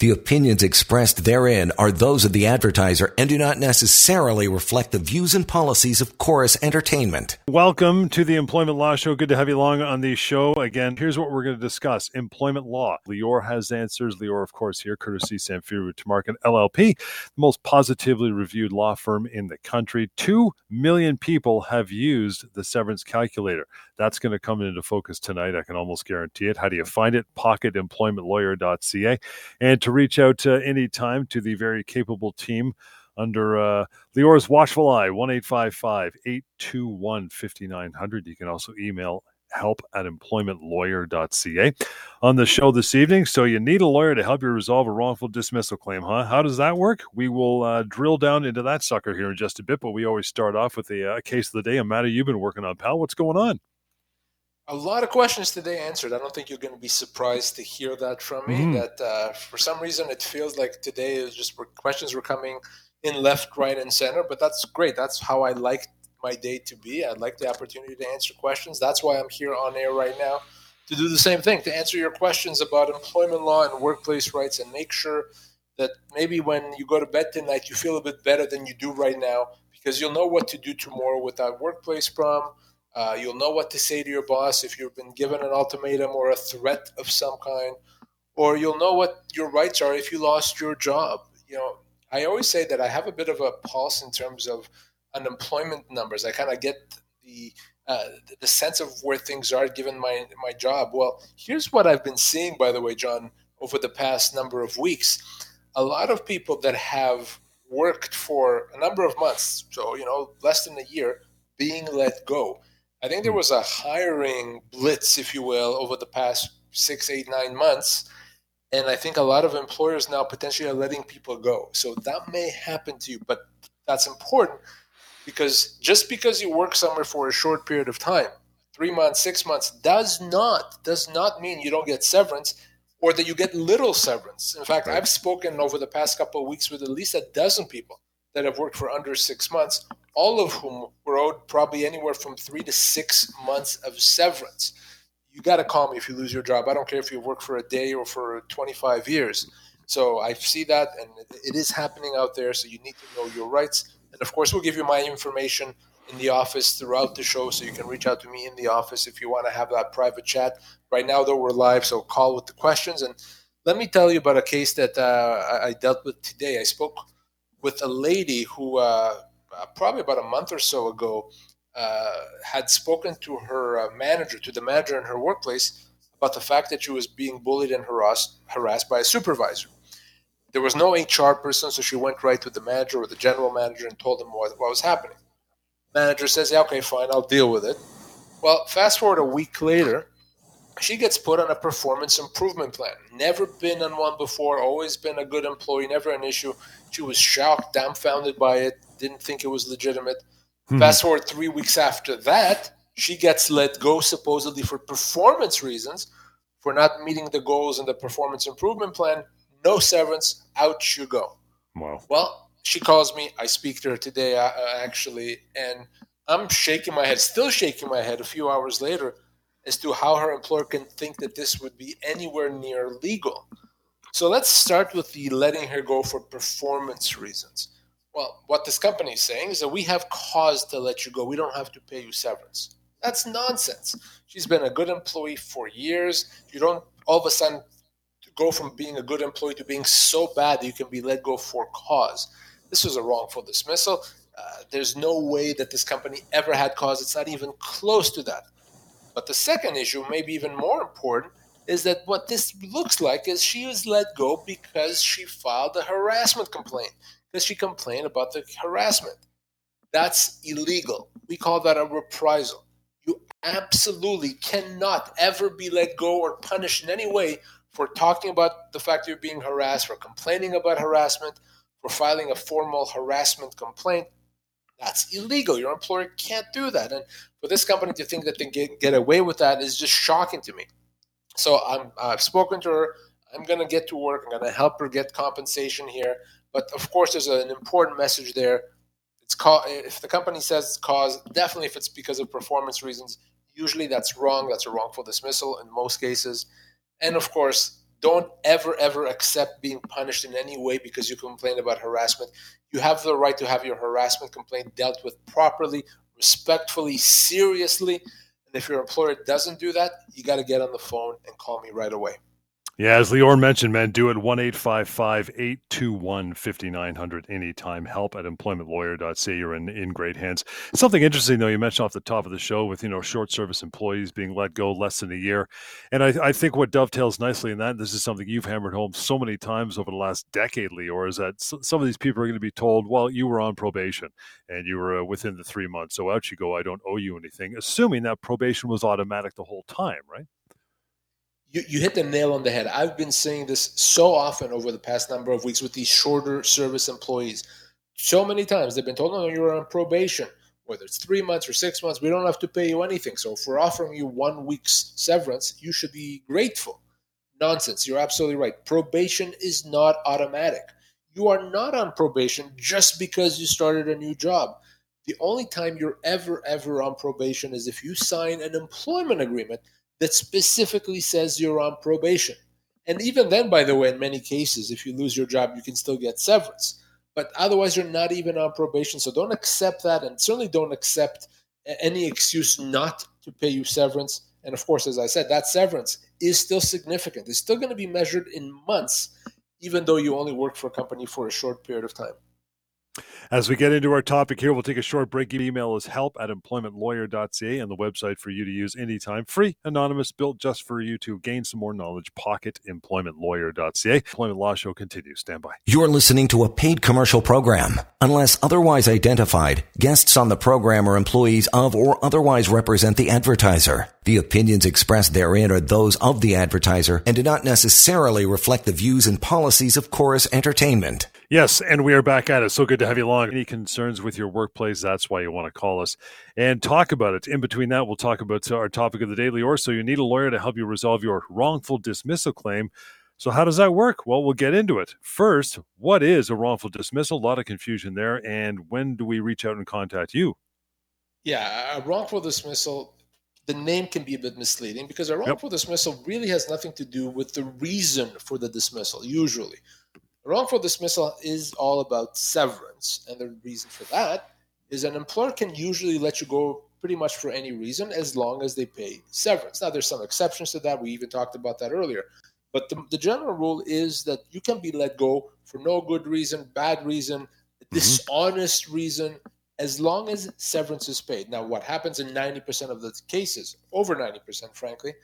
The opinions expressed therein are those of the advertiser and do not necessarily reflect the views and policies of Chorus Entertainment. Welcome to the Employment Law Show. Good to have you along on the show. Again, here's what we're going to discuss employment law. Lior has answers. Lior, of course, here, courtesy Samfiru Tumarkin LLP, the most positively reviewed law firm in the country. Two million people have used the severance calculator. That's going to come into focus tonight. I can almost guarantee it. How do you find it? Pocketemploymentlawyer.ca. And to reach out uh, anytime to the very capable team under uh, Lior's watchful eye, 1 821 5900. You can also email help at employmentlawyer.ca on the show this evening. So you need a lawyer to help you resolve a wrongful dismissal claim, huh? How does that work? We will uh, drill down into that sucker here in just a bit, but we always start off with the uh, case of the day. And Matty, you've been working on, pal. What's going on? A lot of questions today answered. I don't think you're going to be surprised to hear that from me. Mm-hmm. That uh, for some reason it feels like today is just questions were coming in left, right, and center. But that's great. That's how I like my day to be. I like the opportunity to answer questions. That's why I'm here on air right now to do the same thing to answer your questions about employment law and workplace rights and make sure that maybe when you go to bed tonight you feel a bit better than you do right now because you'll know what to do tomorrow without workplace problem uh, you'll know what to say to your boss if you've been given an ultimatum or a threat of some kind, or you'll know what your rights are if you lost your job. You know, I always say that I have a bit of a pulse in terms of unemployment numbers. I kind of get the uh, the sense of where things are given my my job. Well, here's what I've been seeing, by the way, John, over the past number of weeks. A lot of people that have worked for a number of months, so you know, less than a year, being let go. I think there hmm. was a hiring blitz, if you will, over the past six, eight, nine months. And I think a lot of employers now potentially are letting people go. So that may happen to you, but that's important because just because you work somewhere for a short period of time, three months, six months, does not does not mean you don't get severance or that you get little severance. In fact, I've spoken over the past couple of weeks with at least a dozen people that have worked for under six months all of whom were owed probably anywhere from three to six months of severance. You got to call me if you lose your job. I don't care if you work for a day or for 25 years. So I see that, and it is happening out there. So you need to know your rights. And of course, we'll give you my information in the office throughout the show, so you can reach out to me in the office if you want to have that private chat. Right now, though, we're live, so call with the questions. And let me tell you about a case that uh, I dealt with today. I spoke with a lady who uh, uh, probably about a month or so ago, uh, had spoken to her uh, manager, to the manager in her workplace, about the fact that she was being bullied and harassed, harassed by a supervisor. There was no HR person, so she went right to the manager or the general manager and told him what, what was happening. Manager says, "Yeah, okay, fine, I'll deal with it." Well, fast forward a week later, she gets put on a performance improvement plan. Never been on one before, always been a good employee, never an issue. She was shocked, dumbfounded by it, didn't think it was legitimate. Hmm. Fast forward three weeks after that, she gets let go supposedly for performance reasons, for not meeting the goals in the performance improvement plan. No severance, out you go. Wow. Well, she calls me. I speak to her today, uh, actually, and I'm shaking my head, still shaking my head a few hours later as to how her employer can think that this would be anywhere near legal. So let's start with the letting her go for performance reasons. Well, what this company is saying is that we have cause to let you go. We don't have to pay you severance. That's nonsense. She's been a good employee for years. You don't all of a sudden go from being a good employee to being so bad that you can be let go for cause. This was a wrongful dismissal. Uh, there's no way that this company ever had cause. It's not even close to that. But the second issue, maybe even more important, is that what this looks like is she was let go because she filed a harassment complaint, because she complained about the harassment. That's illegal. We call that a reprisal. You absolutely cannot ever be let go or punished in any way for talking about the fact you're being harassed, for complaining about harassment, for filing a formal harassment complaint. That's illegal. Your employer can't do that. And for this company to think that they can get, away with that is just shocking to me. So I'm, I've spoken to her. I'm going to get to work. I'm going to help her get compensation here. But of course, there's an important message there. it's called if the company says it's cause, definitely if it's because of performance reasons, usually that's wrong. That's a wrongful dismissal in most cases. And of course, don't ever ever accept being punished in any way because you complain about harassment. You have the right to have your harassment complaint dealt with properly, respectfully, seriously. And if your employer doesn't do that, you got to get on the phone and call me right away. Yeah, as Lior mentioned, man, do it 1 821 5900 anytime. Help at employmentlawyer.ca. You're in, in great hands. Something interesting, though, you mentioned off the top of the show with, you know, short service employees being let go less than a year. And I, I think what dovetails nicely in that, this is something you've hammered home so many times over the last decade, Lior, is that some of these people are going to be told, well, you were on probation and you were uh, within the three months. So out you go. I don't owe you anything, assuming that probation was automatic the whole time, right? You, you hit the nail on the head. I've been saying this so often over the past number of weeks with these shorter service employees. So many times they've been told, no, you're on probation, whether it's three months or six months, we don't have to pay you anything. So if we're offering you one week's severance, you should be grateful. Nonsense. You're absolutely right. Probation is not automatic. You are not on probation just because you started a new job. The only time you're ever, ever on probation is if you sign an employment agreement that specifically says you're on probation. And even then, by the way, in many cases, if you lose your job, you can still get severance. But otherwise, you're not even on probation. So don't accept that, and certainly don't accept any excuse not to pay you severance. And of course, as I said, that severance is still significant. It's still going to be measured in months, even though you only work for a company for a short period of time. As we get into our topic here, we'll take a short break. Email is help at employmentlawyer.ca and the website for you to use anytime. Free, anonymous, built just for you to gain some more knowledge. Pocket employmentlawyer.ca. Employment Law Show continues. Stand by. You're listening to a paid commercial program. Unless otherwise identified, guests on the program are employees of or otherwise represent the advertiser. The opinions expressed therein are those of the advertiser and do not necessarily reflect the views and policies of Chorus Entertainment. Yes, and we are back at it. So good to have you along. Any concerns with your workplace? That's why you want to call us and talk about it. In between that, we'll talk about our topic of the daily or so you need a lawyer to help you resolve your wrongful dismissal claim. So, how does that work? Well, we'll get into it. First, what is a wrongful dismissal? A lot of confusion there. And when do we reach out and contact you? Yeah, a wrongful dismissal, the name can be a bit misleading because a wrongful yep. dismissal really has nothing to do with the reason for the dismissal, usually wrongful dismissal is all about severance. And the reason for that is an employer can usually let you go pretty much for any reason as long as they pay severance. Now, there's some exceptions to that. We even talked about that earlier. But the, the general rule is that you can be let go for no good reason, bad reason, mm-hmm. dishonest reason, as long as severance is paid. Now, what happens in 90% of the cases, over 90%, frankly,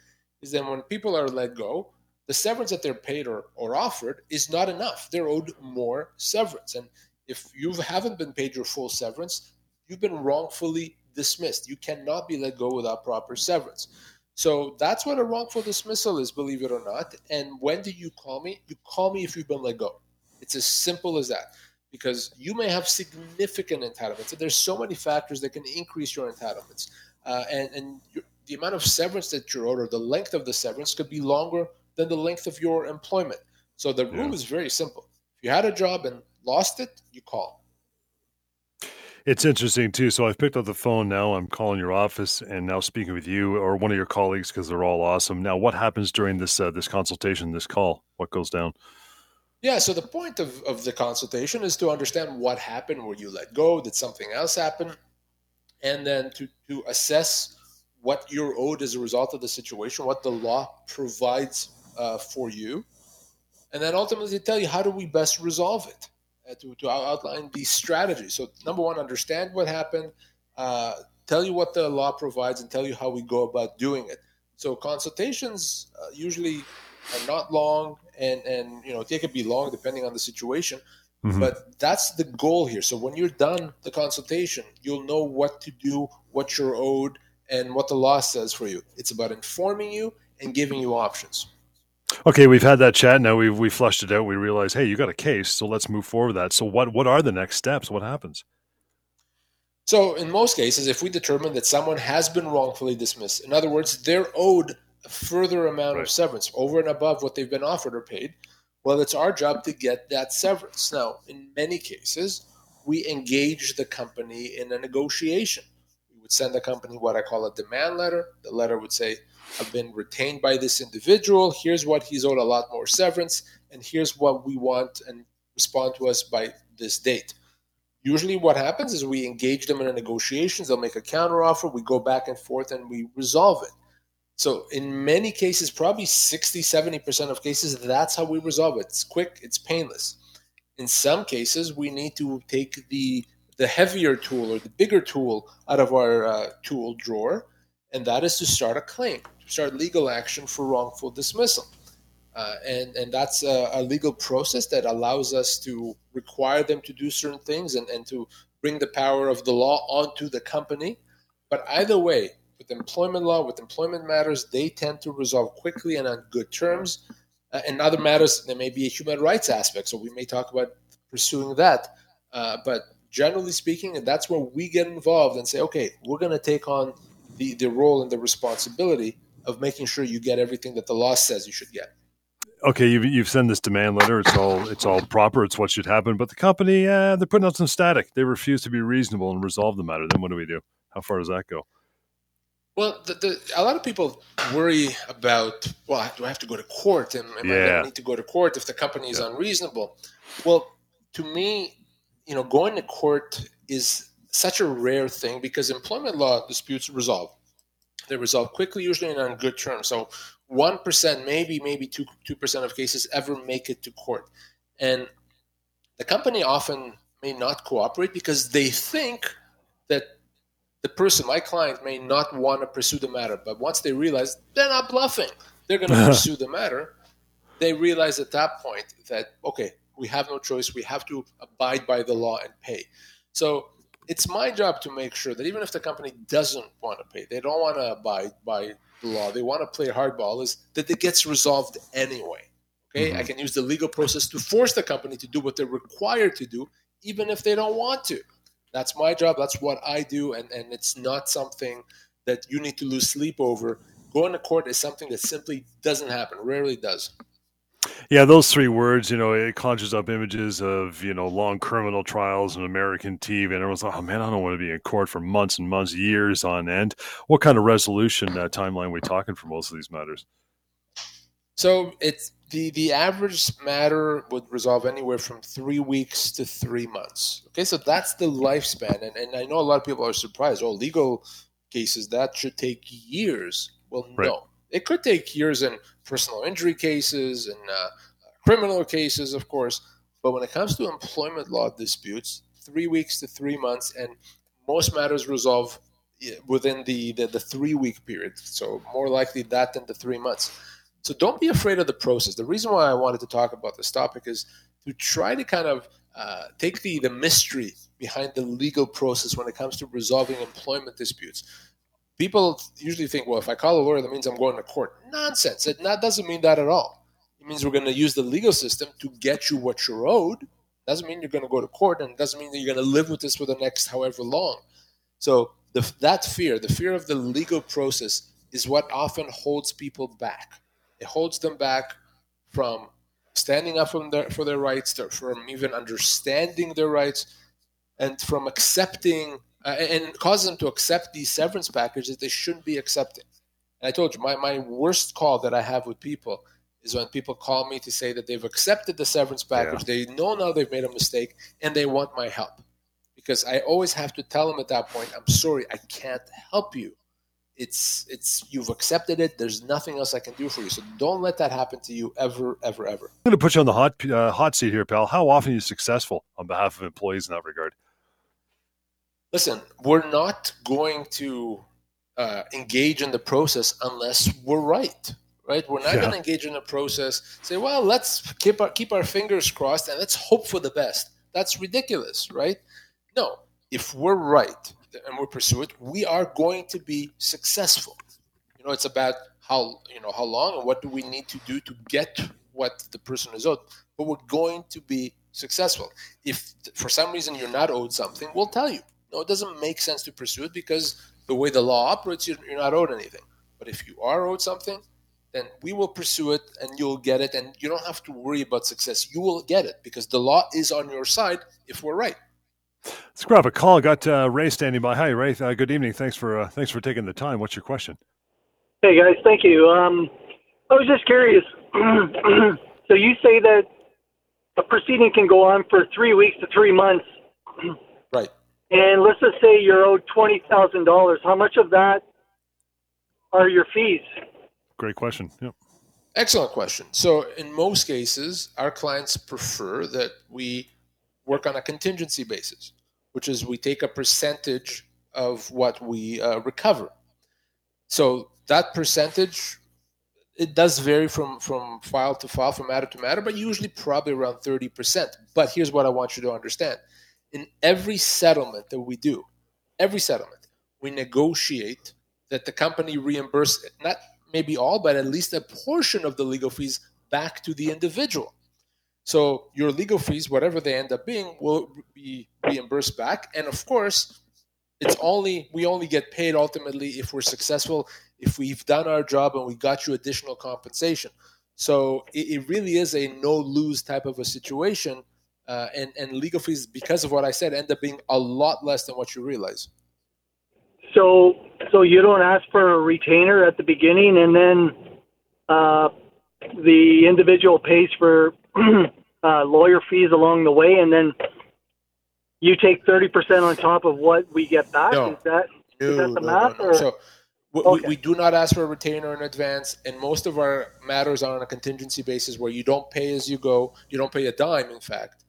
is that when people are let go, the severance that they're paid or, or offered is not enough. They're owed more severance. And if you haven't been paid your full severance, you've been wrongfully dismissed. You cannot be let go without proper severance. So that's what a wrongful dismissal is, believe it or not. And when do you call me? You call me if you've been let go. It's as simple as that. Because you may have significant entitlements. And there's so many factors that can increase your entitlements. Uh, and and the amount of severance that you're owed or the length of the severance could be longer than the length of your employment. So the rule yeah. is very simple. If you had a job and lost it, you call. It's interesting too. So I've picked up the phone now. I'm calling your office and now speaking with you or one of your colleagues because they're all awesome. Now, what happens during this uh, this consultation, this call? What goes down? Yeah. So the point of, of the consultation is to understand what happened. Were you let go? Did something else happen? And then to to assess what you're owed as a result of the situation, what the law provides uh, for you, and then ultimately tell you how do we best resolve it, uh, to, to outline these strategies. So number one, understand what happened, uh, tell you what the law provides, and tell you how we go about doing it. So consultations uh, usually are not long, and and you know they could be long depending on the situation. Mm-hmm. But that's the goal here. So when you're done the consultation, you'll know what to do, what you're owed, and what the law says for you. It's about informing you and giving you options. Okay, we've had that chat. Now we've we flushed it out. We realize, hey, you got a case, so let's move forward with that. So what what are the next steps? What happens? So in most cases, if we determine that someone has been wrongfully dismissed, in other words, they're owed a further amount right. of severance over and above what they've been offered or paid, well, it's our job to get that severance. Now, in many cases, we engage the company in a negotiation. We would send the company what I call a demand letter. The letter would say, I've been retained by this individual. Here's what he's owed a lot more severance, and here's what we want and respond to us by this date. Usually, what happens is we engage them in a negotiations. They'll make a counteroffer. We go back and forth and we resolve it. So, in many cases, probably 60, 70% of cases, that's how we resolve it. It's quick, it's painless. In some cases, we need to take the the heavier tool or the bigger tool out of our uh, tool drawer, and that is to start a claim, to start legal action for wrongful dismissal. Uh, and, and that's a, a, legal process that allows us to require them to do certain things and, and to bring the power of the law onto the company. But either way, with employment law, with employment matters, they tend to resolve quickly and on good terms. Uh, in other matters, there may be a human rights aspect, so we may talk about pursuing that. Uh, but generally speaking, and that's where we get involved and say, okay, we're going to take on the, the role and the responsibility of making sure you get everything that the law says you should get okay, you've, you've sent this demand letter. It's all it's all proper. It's what should happen. But the company, uh, they're putting out some static. They refuse to be reasonable and resolve the matter. Then what do we do? How far does that go? Well, the, the, a lot of people worry about, well, do I have to go to court? Am, am yeah. I need to go to court if the company is yeah. unreasonable? Well, to me, you know, going to court is such a rare thing because employment law disputes resolve. They resolve quickly, usually and on good terms. So one percent, maybe maybe two two percent of cases ever make it to court, and the company often may not cooperate because they think that the person, my client, may not want to pursue the matter. But once they realize they're not bluffing, they're going to pursue the matter. They realize at that point that okay, we have no choice. We have to abide by the law and pay. So it's my job to make sure that even if the company doesn't want to pay, they don't want to abide by the law, they want to play hardball, is that it gets resolved anyway. Okay, mm-hmm. I can use the legal process to force the company to do what they're required to do, even if they don't want to. That's my job. That's what I do, and and it's not something that you need to lose sleep over. Going to court is something that simply doesn't happen. Rarely does. Yeah, those three words, you know, it conjures up images of, you know, long criminal trials and American TV. And everyone's like, oh, man, I don't want to be in court for months and months, years on end. What kind of resolution uh, timeline are we talking for most of these matters? So it's the, the average matter would resolve anywhere from three weeks to three months. Okay, so that's the lifespan. And, and I know a lot of people are surprised. Oh, legal cases, that should take years. Well, right. no. It could take years in personal injury cases and uh, criminal cases, of course. But when it comes to employment law disputes, three weeks to three months, and most matters resolve within the, the, the three week period. So more likely that than the three months. So don't be afraid of the process. The reason why I wanted to talk about this topic is to try to kind of uh, take the, the mystery behind the legal process when it comes to resolving employment disputes people usually think, well, if I call a lawyer, that means I'm going to court. Nonsense. It that doesn't mean that at all. It means we're going to use the legal system to get you what you're owed. Doesn't mean you're going to go to court, and doesn't mean that you're going to live with this for the next however long. So the, that fear, the fear of the legal process, is what often holds people back. It holds them back from standing up their, for their rights, from even understanding their rights, and from accepting uh, and causes them to accept these severance packages they shouldn't be accepting. And I told you, my, my worst call that I have with people is when people call me to say that they've accepted the severance package, yeah. they know now they've made a mistake, and they want my help. Because I always have to tell them at that point, I'm sorry, I can't help you. It's it's you've accepted it. There's nothing else I can do for you. So don't let that happen to you ever, ever, ever. I'm going to put you on the hot uh, hot seat here, pal. How often are you successful on behalf of employees in that regard? Listen, we're not going to uh, engage in the process unless we're right. Right, we're not yeah. going to engage in the process. Say, well, let's keep our keep our fingers crossed and let's hope for the best. That's ridiculous, right? No, if we're right and we pursue it, we are going to be successful. You know, it's about how you know how long and what do we need to do to get what the person is owed. But we're going to be successful. If for some reason you're not owed something, we'll tell you. No, it doesn't make sense to pursue it because the way the law operates, you're, you're not owed anything. But if you are owed something, then we will pursue it and you'll get it. And you don't have to worry about success. You will get it because the law is on your side if we're right. Let's grab a call. Got uh, Ray standing by. Hi, Ray. Uh, good evening. Thanks for uh, thanks for taking the time. What's your question? Hey guys, thank you. Um, I was just curious. so you say that a proceeding can go on for three weeks to three months. Right. And let's just say you're owed twenty thousand dollars. How much of that are your fees? Great question. Yep. Excellent question. So, in most cases, our clients prefer that we work on a contingency basis, which is we take a percentage of what we uh, recover. So, that percentage it does vary from from file to file, from matter to matter, but usually probably around 30%. But here's what I want you to understand. In every settlement that we do, every settlement, we negotiate that the company reimburse not maybe all, but at least a portion of the legal fees back to the individual. So your legal fees, whatever they end up being, will be reimbursed back. And of course, it's only we only get paid ultimately if we're successful, if we've done our job and we got you additional compensation. So it, it really is a no lose type of a situation. Uh, and, and legal fees, because of what I said, end up being a lot less than what you realize. So, so you don't ask for a retainer at the beginning, and then uh, the individual pays for uh, lawyer fees along the way, and then you take thirty percent on top of what we get back. No. Is that no, is that the no, math? no? So we, Okay. we, we do not ask for a retainer in advance, and most of our matters are on a contingency basis where you don't pay as you go. You don't pay a dime, in fact,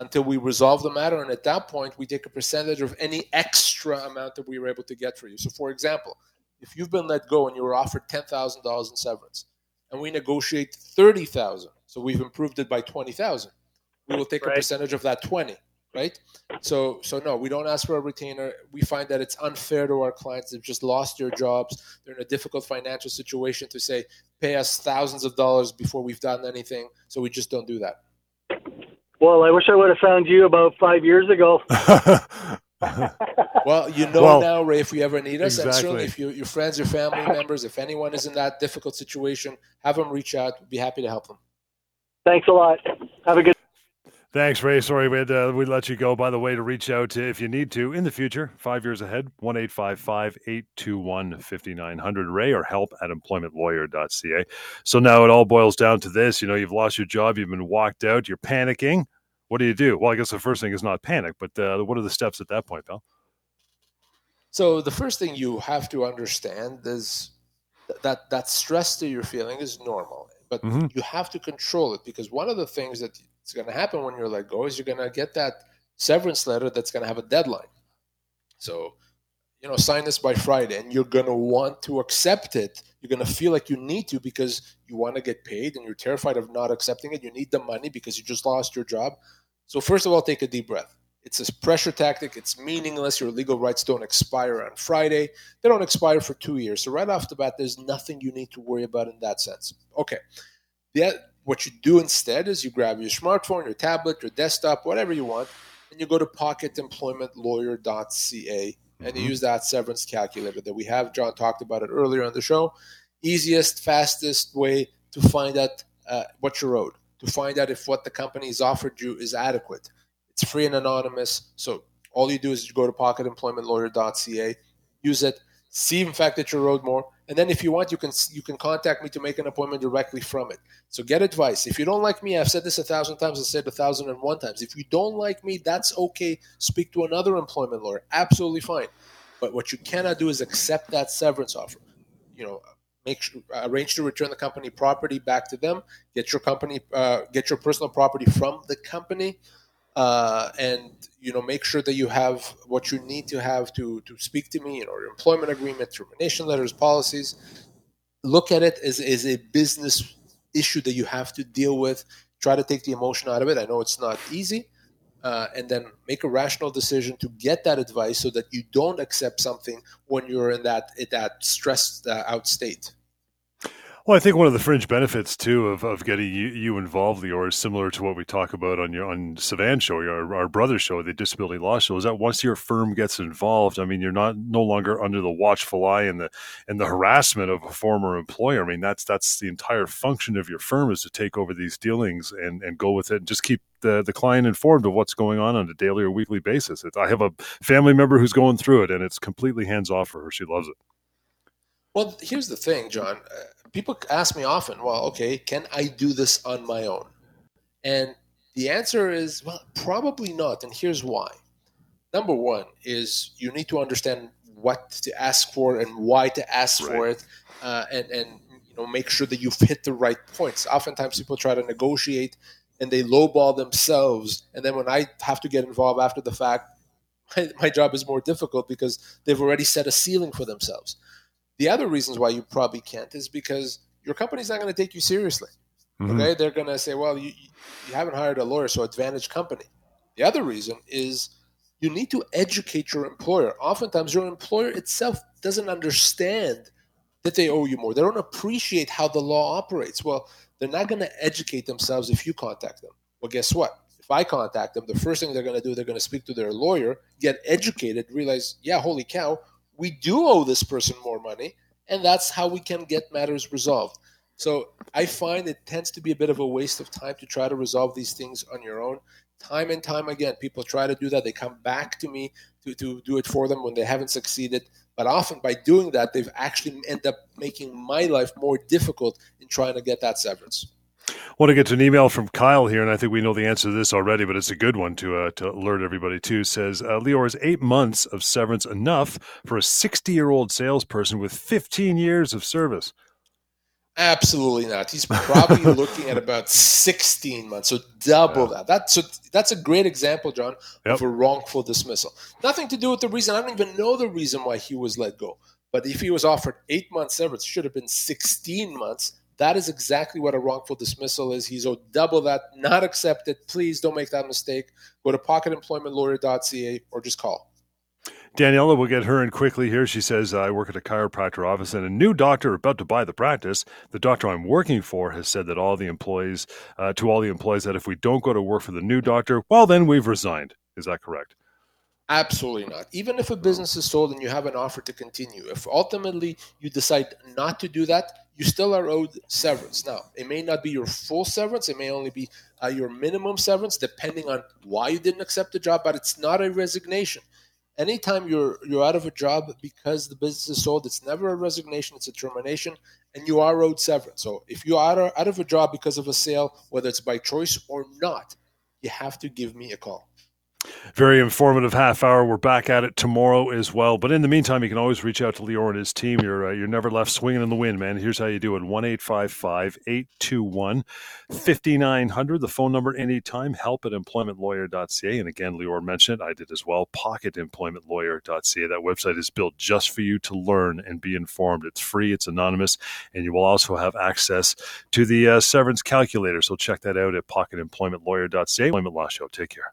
until we resolve the matter. And at that point, we take a percentage of any extra amount that we were able to get for you. So, for example, if you've been let go and you were offered ten thousand dollars in severance, and we negotiate thirty thousand, so we've improved it by twenty thousand, we will take a percentage of that twenty. Right, so so no, we don't ask for a retainer. We find that it's unfair to our clients. They've just lost their jobs. They're in a difficult financial situation to say pay us thousands of dollars before we've done anything. So we just don't do that. Well, I wish I would have found you about five years ago. Well, you know Well, now, Ray, if you ever need us, and certainly if you, your friends, your family members, if anyone is in that difficult situation, have them reach out. We'd be happy to help them. Thanks a lot. Have a good. Thanks, Ray. Sorry we had uh, we let you go. By the way, to reach out to, if you need to in the future, five years ahead, one eight five five eight two one fifty nine hundred Ray or help at employmentlawyer.ca. So now it all boils down to this. You know, you've lost your job, you've been walked out, you're panicking. What do you do? Well, I guess the first thing is not panic, but uh, what are the steps at that point, pal? So the first thing you have to understand is that that stress that you're feeling is normal, but Mhm. you have to control it because one of the things that's going to happen when you're let go is you're going to get that severance letter that's going to have a deadline. So, you know, sign this by Friday, and you're going to want to accept it. You're going to feel like you need to because you want to get paid, and you're terrified of not accepting it. You need the money because you just lost your job. So first of all, take a deep breath. It's a pressure tactic. It's meaningless. Your legal rights don't expire on Friday. They don't expire for two years. So right off the bat, there's nothing you need to worry about in that sense. Okay. Yeah, what you do instead is you grab your smartphone, your tablet, your desktop, whatever you want, and you go to pocketemploymentlawyer.ca and you Mhm. use that severance calculator that we have. John talked about it earlier on the show. Easiest, fastest way to find out uh, what you're owed, to find out if what the company has offered you is adequate. It's free and anonymous. So all you do is you go to pocketemploymentlawyer.ca, use it, see in fact that you're owed more, and then if you want, you can you can contact me to make an appointment directly from it. So get advice. If you don't like me, I've said this a thousand times. I've said a thousand and one times. If you don't like me, that's okay. Speak to another employment lawyer. Absolutely fine. But what you cannot do is accept that severance offer. You know, make sure, arrange to return the company property back to them. Get your company, uh, get your personal property from the company, uh, and you know, make sure that you have what you need to have to to speak to me. You know, your employment agreement, termination letters, policies. Look at it as, as a business issue that you have to deal with. Try to take the emotion out of it. I know it's not easy. Uh, and then make a rational decision to get that advice so that you don't accept something when you're in that in that stressed uh, out state. Well, I think one of the fringe benefits too of, of getting you, you involved, Lior, is similar to what we talk about on your on Savan show, our, our brother show, the Disability Law Show. Is that once your firm gets involved, I mean, you're not no longer under the watchful eye and the and the harassment of a former employer. I mean, that's that's the entire function of your firm is to take over these dealings and and go with it and just keep the the client informed of what's going on on a daily or weekly basis. I have a family member who's going through it, and it's completely hands off for her. She loves it. Well, here's the thing, John. People ask me often, well, okay, can I do this on my own? And the answer is, well, probably not. And here's why. Number one is you need to understand what to ask for and why to ask right. for it, uh, and and you know make sure that you've hit the right points. Oftentimes, people try to negotiate and they lowball themselves, and then when I have to get involved after the fact, my, my job is more difficult because they've already set a ceiling for themselves. The other reasons why you probably can't is because your company's not going to take you seriously. Mm-hmm. Okay, they're going to say, "Well, you you haven't hired a lawyer, so advantage company." The other reason is you need to educate your employer. Oftentimes, your employer itself doesn't understand that they owe you more. They don't appreciate how the law operates. Well, they're not going to educate themselves if you contact them. Well, guess what? If I contact them, the first thing they're going to do, they're going to speak to their lawyer, get educated, realize, yeah, holy cow, we do owe this person more money, and that's how we can get matters resolved. So I find it tends to be a bit of a waste of time to try to resolve these things on your own. Time and time again, people try to do that. They come back to me to, to do it for them when they haven't succeeded. But often by doing that, they've actually end up making my life more difficult in trying to get that severance. I want to get to an email from Kyle here, and I think we know the answer to this already, but it's a good one to uh, to alert everybody to. Says uh, Lior is eight months of severance enough for a sixty year old salesperson with fifteen years of service? Absolutely not. He's probably looking at about 16 months, so double yeah. that. That's so that's a great example, John, yep. of a wrongful dismissal. Nothing to do with the reason. I don't even know the reason why he was let go. But if he was offered eight months severance, should have been 16 months that is exactly what a wrongful dismissal is. He's owed double that, not accepted. Please don't make that mistake. Go to pocketemploymentlawyer.ca or just call. Daniela, we'll get her in quickly here. She says, I work at a chiropractor office and a new doctor about to buy the practice. The doctor I'm working for has said that all the employees, uh, to all the employees, that if we don't go to work for the new doctor, well, then we've resigned. Is that correct? Absolutely not. Even if a business is sold and you have an offer to continue, if ultimately you decide not to do that, you still are owed severance. Now, it may not be your full severance, it may only be uh, your minimum severance, depending on why you didn't accept the job, but it's not a resignation. Anytime you're you're out of a job because the business is sold, it's never a resignation, it's a termination, and you are owed severance. So if you are out of a job because of a sale, whether it's by choice or not, you have to give me a call. Very informative half hour. We're back at it tomorrow as well. But in the meantime, you can always reach out to Lior and his team. You're uh, you're never left swinging in the wind, man. Here's how you do it: one eight five five eight two one fifty nine hundred. The phone number anytime. Help at employmentlawyer.ca. And again, Lior mentioned it. I did as well. Pocketemploymentlawyer.ca. That website is built just for you to learn and be informed. It's free. It's anonymous, and you will also have access to the uh, severance calculator. So check that out at pocketemploymentlawyer.ca. Employment Law Show. Take care.